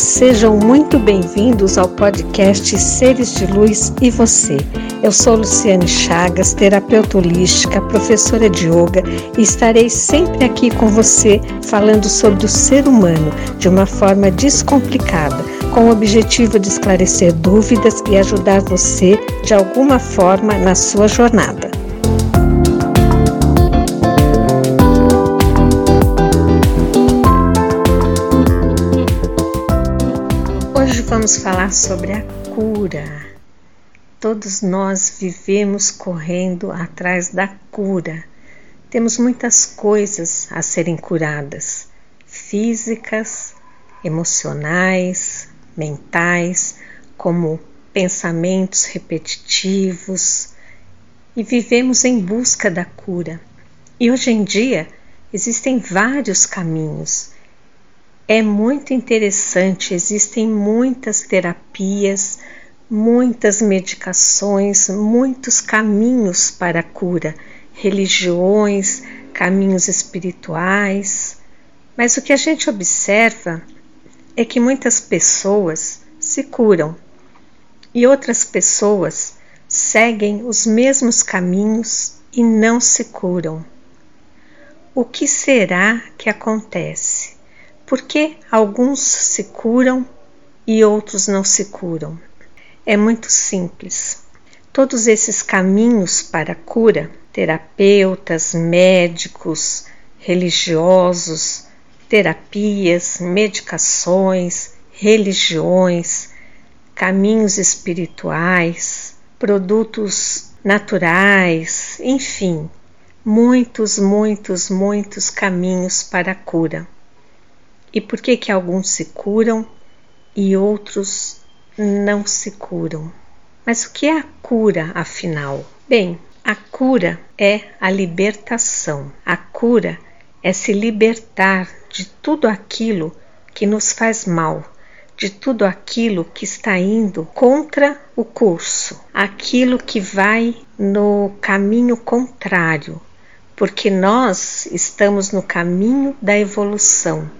sejam muito bem-vindos ao podcast Seres de Luz e Você. Eu sou Luciane Chagas, terapeuta holística, professora de yoga e estarei sempre aqui com você falando sobre o ser humano de uma forma descomplicada, com o objetivo de esclarecer dúvidas e ajudar você de alguma forma na sua jornada. Vamos falar sobre a cura. Todos nós vivemos correndo atrás da cura. Temos muitas coisas a serem curadas, físicas, emocionais, mentais, como pensamentos repetitivos, e vivemos em busca da cura. E hoje em dia existem vários caminhos é muito interessante, existem muitas terapias, muitas medicações, muitos caminhos para a cura, religiões, caminhos espirituais. Mas o que a gente observa é que muitas pessoas se curam e outras pessoas seguem os mesmos caminhos e não se curam. O que será que acontece? Por que alguns se curam e outros não se curam? É muito simples. Todos esses caminhos para a cura, terapeutas, médicos, religiosos, terapias, medicações, religiões, caminhos espirituais, produtos naturais, enfim, muitos, muitos, muitos caminhos para a cura. E por que que alguns se curam e outros não se curam? Mas o que é a cura, afinal? Bem, a cura é a libertação. A cura é se libertar de tudo aquilo que nos faz mal, de tudo aquilo que está indo contra o curso, aquilo que vai no caminho contrário, porque nós estamos no caminho da evolução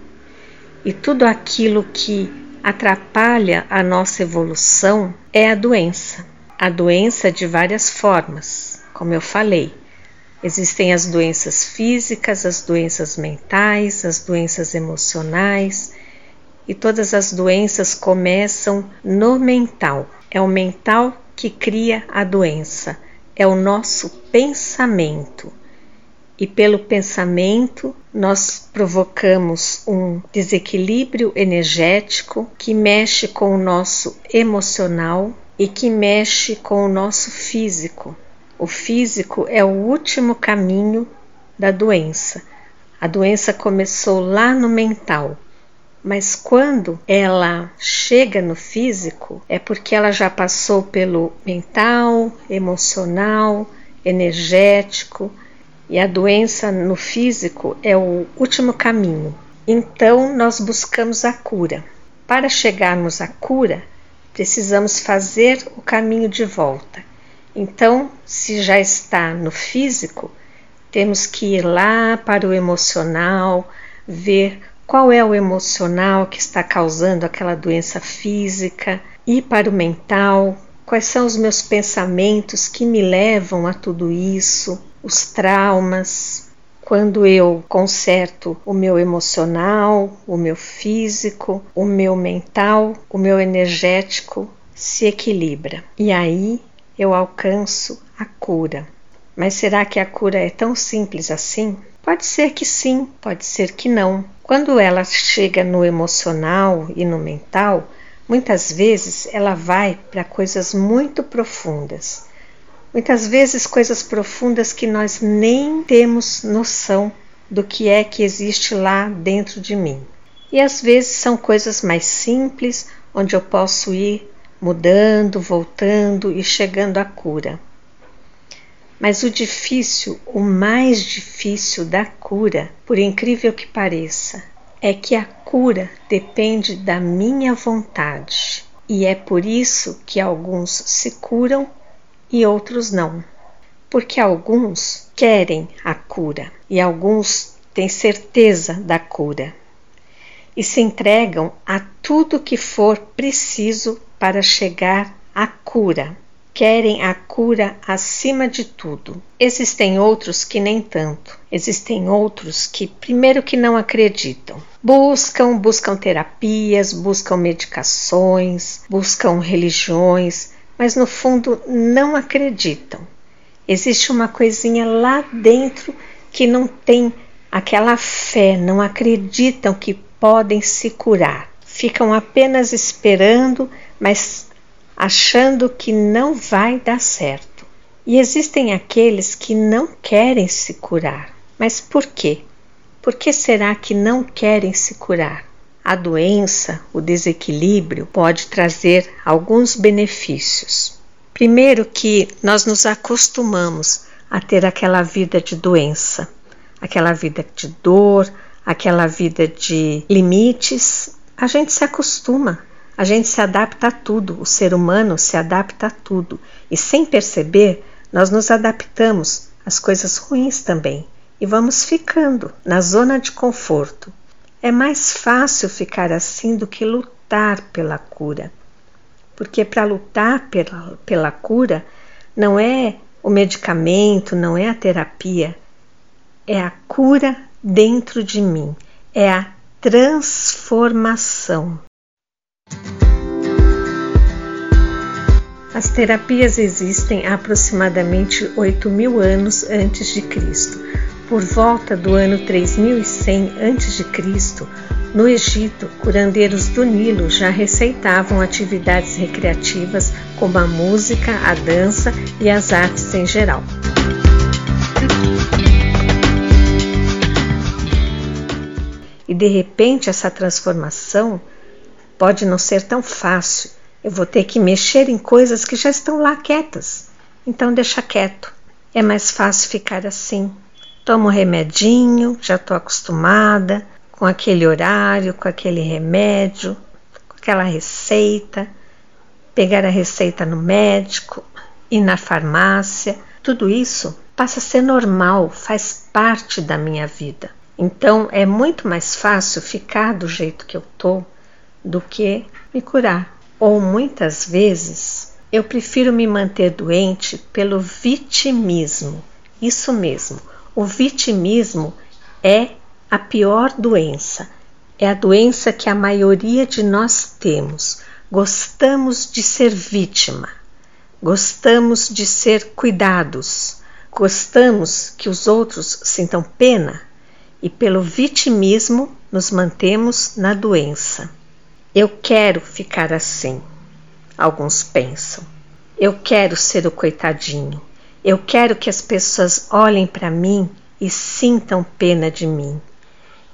e tudo aquilo que atrapalha a nossa evolução é a doença. A doença de várias formas, como eu falei. Existem as doenças físicas, as doenças mentais, as doenças emocionais, e todas as doenças começam no mental. É o mental que cria a doença, é o nosso pensamento e pelo pensamento nós provocamos um desequilíbrio energético que mexe com o nosso emocional e que mexe com o nosso físico. O físico é o último caminho da doença. A doença começou lá no mental, mas quando ela chega no físico é porque ela já passou pelo mental, emocional, energético e a doença no físico é o último caminho. Então nós buscamos a cura. Para chegarmos à cura, precisamos fazer o caminho de volta. Então, se já está no físico, temos que ir lá para o emocional, ver qual é o emocional que está causando aquela doença física, ir para o mental, quais são os meus pensamentos que me levam a tudo isso, os traumas, quando eu conserto o meu emocional, o meu físico, o meu mental, o meu energético se equilibra. E aí eu alcanço a cura. Mas será que a cura é tão simples assim? Pode ser que sim, pode ser que não. Quando ela chega no emocional e no mental, muitas vezes ela vai para coisas muito profundas Muitas vezes coisas profundas que nós nem temos noção do que é que existe lá dentro de mim. E às vezes são coisas mais simples, onde eu posso ir mudando, voltando e chegando à cura. Mas o difícil, o mais difícil da cura, por incrível que pareça, é que a cura depende da minha vontade. E é por isso que alguns se curam e outros não. Porque alguns querem a cura e alguns têm certeza da cura. e se entregam a tudo que for preciso para chegar à cura. Querem a cura acima de tudo. Existem outros que nem tanto. Existem outros que, primeiro, que não acreditam. Buscam, buscam terapias, buscam medicações, buscam religiões, mas no fundo não acreditam. Existe uma coisinha lá dentro que não tem aquela fé, não acreditam que podem se curar. Ficam apenas esperando, mas achando que não vai dar certo. E existem aqueles que não querem se curar. Mas por quê? Por que será que não querem se curar? A doença, o desequilíbrio, pode trazer alguns benefícios. Primeiro, que nós nos acostumamos a ter aquela vida de doença, aquela vida de dor, aquela vida de limites. A gente se acostuma, a gente se adapta a tudo, o ser humano se adapta a tudo e sem perceber, nós nos adaptamos às coisas ruins também e vamos ficando na zona de conforto. É mais fácil ficar assim do que lutar pela cura. Porque para lutar pela, pela cura não é o medicamento, não é a terapia, é a cura dentro de mim, é a transformação. As terapias existem há aproximadamente 8 mil anos antes de Cristo. Por volta do ano 3100 a.C., no Egito, curandeiros do Nilo já receitavam atividades recreativas como a música, a dança e as artes em geral. E de repente essa transformação pode não ser tão fácil. Eu vou ter que mexer em coisas que já estão lá quietas. Então deixa quieto. É mais fácil ficar assim. Tomo um remedinho, já estou acostumada com aquele horário, com aquele remédio, com aquela receita. Pegar a receita no médico, ir na farmácia, tudo isso passa a ser normal, faz parte da minha vida. Então é muito mais fácil ficar do jeito que eu tô do que me curar. Ou muitas vezes eu prefiro me manter doente pelo vitimismo. Isso mesmo, o vitimismo é a pior doença. É a doença que a maioria de nós temos. Gostamos de ser vítima, gostamos de ser cuidados, gostamos que os outros sintam pena e pelo vitimismo nos mantemos na doença. Eu quero ficar assim, alguns pensam. Eu quero ser o coitadinho. Eu quero que as pessoas olhem para mim e sintam pena de mim.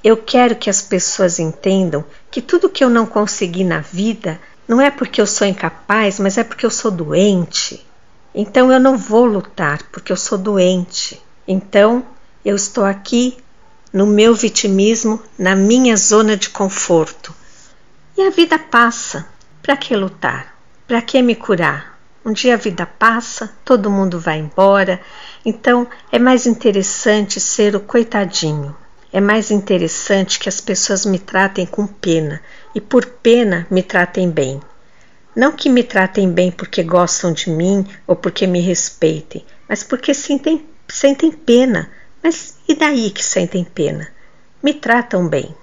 Eu quero que as pessoas entendam que tudo que eu não consegui na vida não é porque eu sou incapaz, mas é porque eu sou doente. Então eu não vou lutar porque eu sou doente. Então eu estou aqui no meu vitimismo, na minha zona de conforto. E a vida passa. Para que lutar? Para que me curar? Um dia a vida passa, todo mundo vai embora, então é mais interessante ser o coitadinho. É mais interessante que as pessoas me tratem com pena e por pena me tratem bem. Não que me tratem bem porque gostam de mim ou porque me respeitem, mas porque sentem, sentem pena. Mas e daí que sentem pena? Me tratam bem.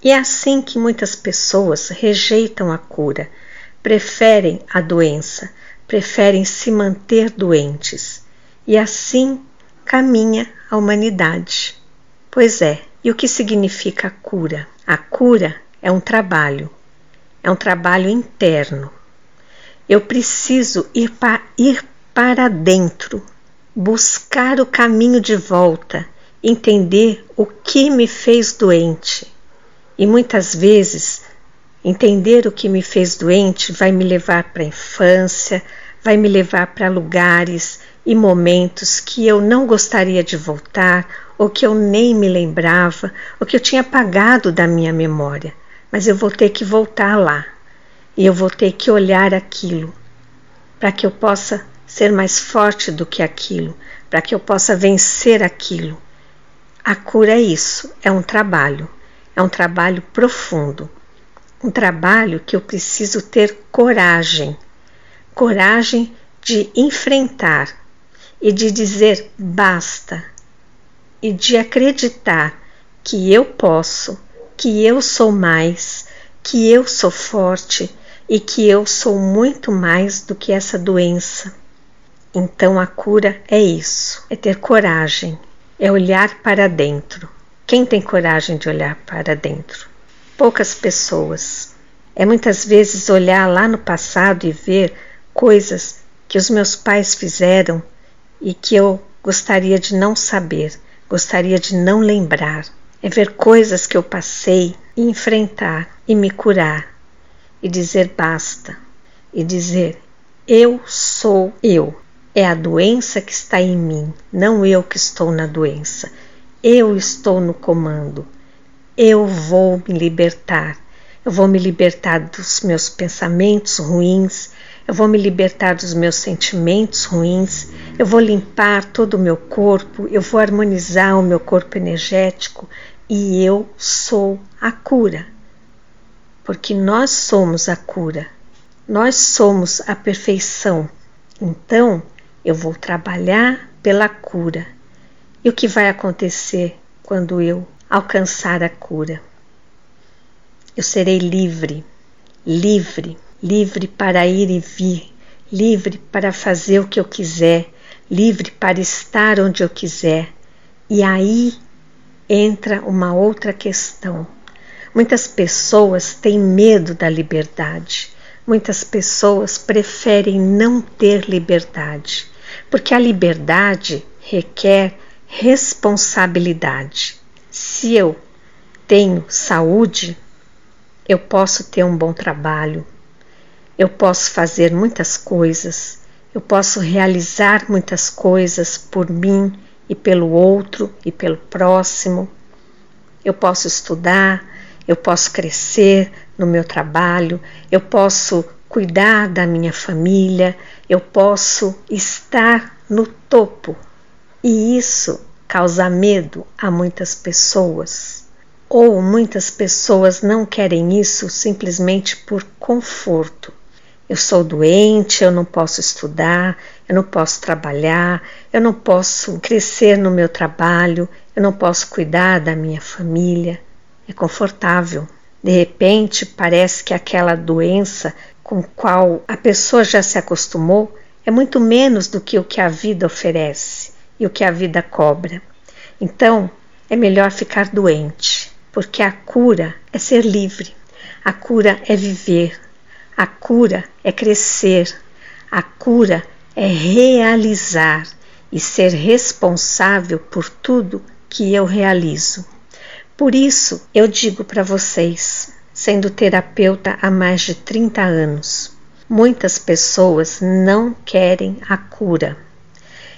E é assim que muitas pessoas rejeitam a cura, preferem a doença, preferem se manter doentes. E assim caminha a humanidade. Pois é, e o que significa a cura? A cura é um trabalho, é um trabalho interno. Eu preciso ir, pa ir para dentro, buscar o caminho de volta, entender o que me fez doente. E muitas vezes Entender o que me fez doente vai me levar para a infância, vai me levar para lugares e momentos que eu não gostaria de voltar, ou que eu nem me lembrava, ou que eu tinha apagado da minha memória. Mas eu vou ter que voltar lá e eu vou ter que olhar aquilo para que eu possa ser mais forte do que aquilo, para que eu possa vencer aquilo. A cura é isso, é um trabalho, é um trabalho profundo, um trabalho que eu preciso ter coragem, coragem de enfrentar e de dizer basta e de acreditar que eu posso, que eu sou mais, que eu sou forte e que eu sou muito mais do que essa doença. Então a cura é isso, é ter coragem, é olhar para dentro. Quem tem coragem de olhar para dentro? Poucas pessoas. É muitas vezes olhar lá no passado e ver coisas que os meus pais fizeram e que eu gostaria de não saber, gostaria de não lembrar. É ver coisas que eu passei e enfrentar e me curar e dizer basta e dizer eu sou eu. É a doença que está em mim, não eu que estou na doença. Eu estou no comando. Eu vou me libertar. Eu vou me libertar dos meus pensamentos ruins. Eu vou me libertar dos meus sentimentos ruins. Eu vou limpar todo o meu corpo. Eu vou harmonizar o meu corpo energético. E eu sou a cura. Porque nós somos a cura. Nós somos a perfeição. Então, eu vou trabalhar pela cura. E o que vai acontecer quando eu alcançar a cura? Eu serei livre, livre, livre para ir e vir, livre para fazer o que eu quiser, livre para estar onde eu quiser. E aí entra uma outra questão. Muitas pessoas têm medo da liberdade. Muitas pessoas preferem não ter liberdade porque a liberdade requer responsabilidade. Se eu tenho saúde, eu posso ter um bom trabalho, eu posso fazer muitas coisas, eu posso realizar muitas coisas por mim e pelo outro e pelo próximo. Eu posso estudar, eu posso crescer no meu trabalho, eu posso cuidar da minha família, eu posso estar no topo. E isso causa medo a muitas pessoas. Ou muitas pessoas não querem isso simplesmente por conforto. Eu sou doente, eu não posso estudar, eu não posso trabalhar, eu não posso crescer no meu trabalho, eu não posso cuidar da minha família. É confortável. De repente, parece que aquela doença com qual a pessoa já se acostumou é muito menos do que o que a vida oferece e o que a vida cobra. Então, é melhor ficar doente, porque a cura é ser livre, a cura é viver, a cura é crescer, a cura é realizar e ser responsável por tudo que eu realizo. Por isso, eu digo para vocês: sendo terapeuta há mais de 30 anos. Muitas pessoas não querem a cura.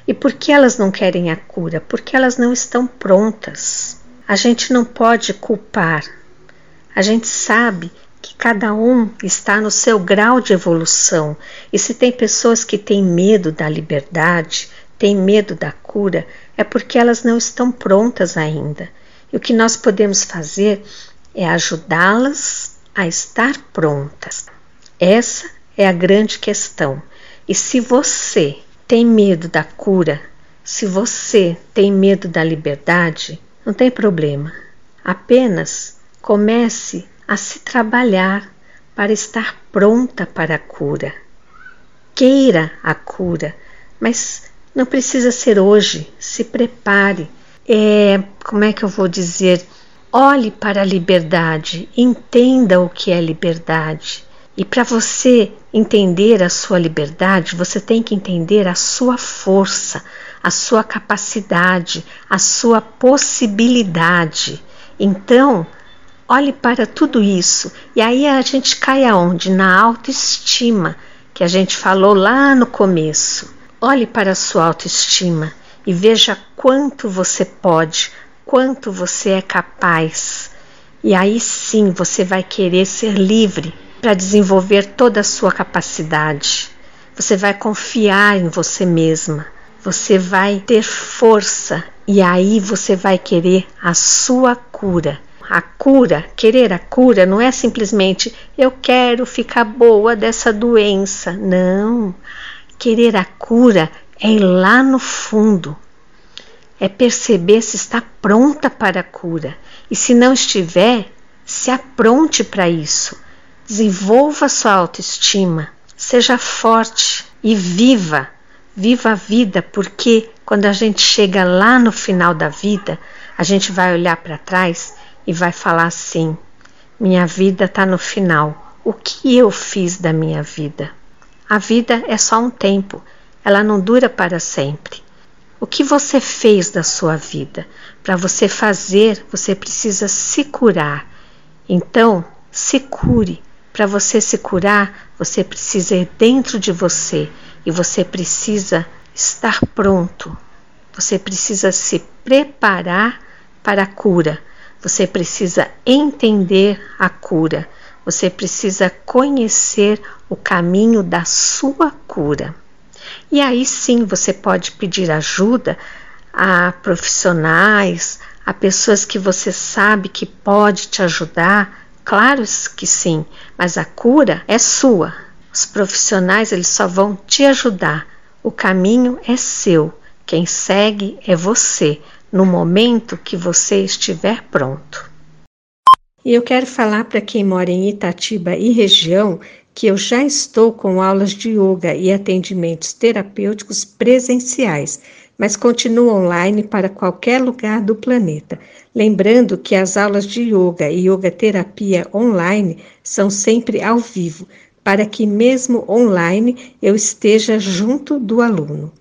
E por que elas não querem a cura? Porque elas não estão prontas. A gente não pode culpar. A gente sabe que cada um está no seu grau de evolução. E se tem pessoas que têm medo da liberdade, têm medo da cura, é porque elas não estão prontas ainda. E o que nós podemos fazer é ajudá-las a estar prontas. Essa é a grande questão. E se você tem medo da cura, se você tem medo da liberdade, não tem problema. Apenas comece a se trabalhar para estar pronta para a cura. Queira a cura, mas não precisa ser hoje. Se prepare. É, como é que eu vou dizer? Olhe para a liberdade, entenda o que é liberdade. E para você entender a sua liberdade, você tem que entender a sua força, a sua capacidade, a sua possibilidade. Então, olhe para tudo isso e aí a gente cai aonde? Na autoestima, que a gente falou lá no começo. Olhe para a sua autoestima e veja quanto você pode, quanto você é capaz. E aí sim você vai querer ser livre para desenvolver toda a sua capacidade. Você vai confiar em você mesma. Você vai ter força e aí você vai querer a sua cura. a cura, querer a cura, não é simplesmente eu quero ficar boa dessa doença. Não. Querer a cura é ir lá no fundo, é perceber se está pronta para a cura. E se não estiver, se apronte para isso. Desenvolva sua autoestima, seja forte e viva. Viva a vida, porque quando a gente chega lá no final da vida, a gente vai olhar para trás e vai falar assim: minha vida está no final. O que eu fiz da minha vida? A vida é só um tempo, ela não dura para sempre. O que você fez da sua vida? Para você fazer, você precisa se curar. Então, se cure. Para você se curar, você precisa ir dentro de você e você precisa estar pronto. Você precisa se preparar para a cura. Você precisa entender a cura. Você precisa conhecer o caminho da sua cura. E aí sim você pode pedir ajuda a profissionais, a pessoas que você sabe que pode te ajudar. Claro que sim, mas a cura é sua. Os profissionais eles só vão te ajudar. O caminho é seu. Quem segue é você, no momento que você estiver pronto. E eu quero falar para quem mora em Itatiba e região que eu já estou com aulas de yoga e atendimentos terapêuticos presenciais, mas continuo online para qualquer lugar do planeta. Lembrando que as aulas de yoga e yoga terapia online são sempre ao vivo, para que mesmo online eu esteja junto do aluno.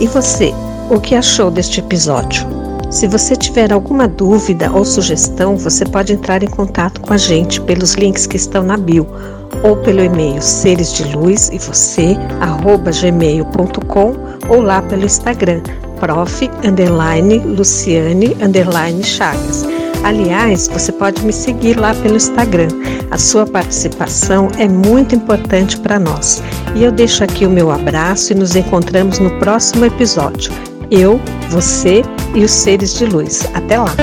E você, o que achou deste episódio? Se você tiver alguma dúvida ou sugestão, você pode entrar em contato com a gente pelos links que estão na bio ou pelo e-mail seres ou lá pelo Instagram prof Luciane underline Chagas. Aliás, você pode me seguir lá pelo Instagram. A sua participação é muito importante para nós. E eu deixo aqui o meu abraço e nos encontramos no próximo episódio eu, você e os seres de luz. Até lá!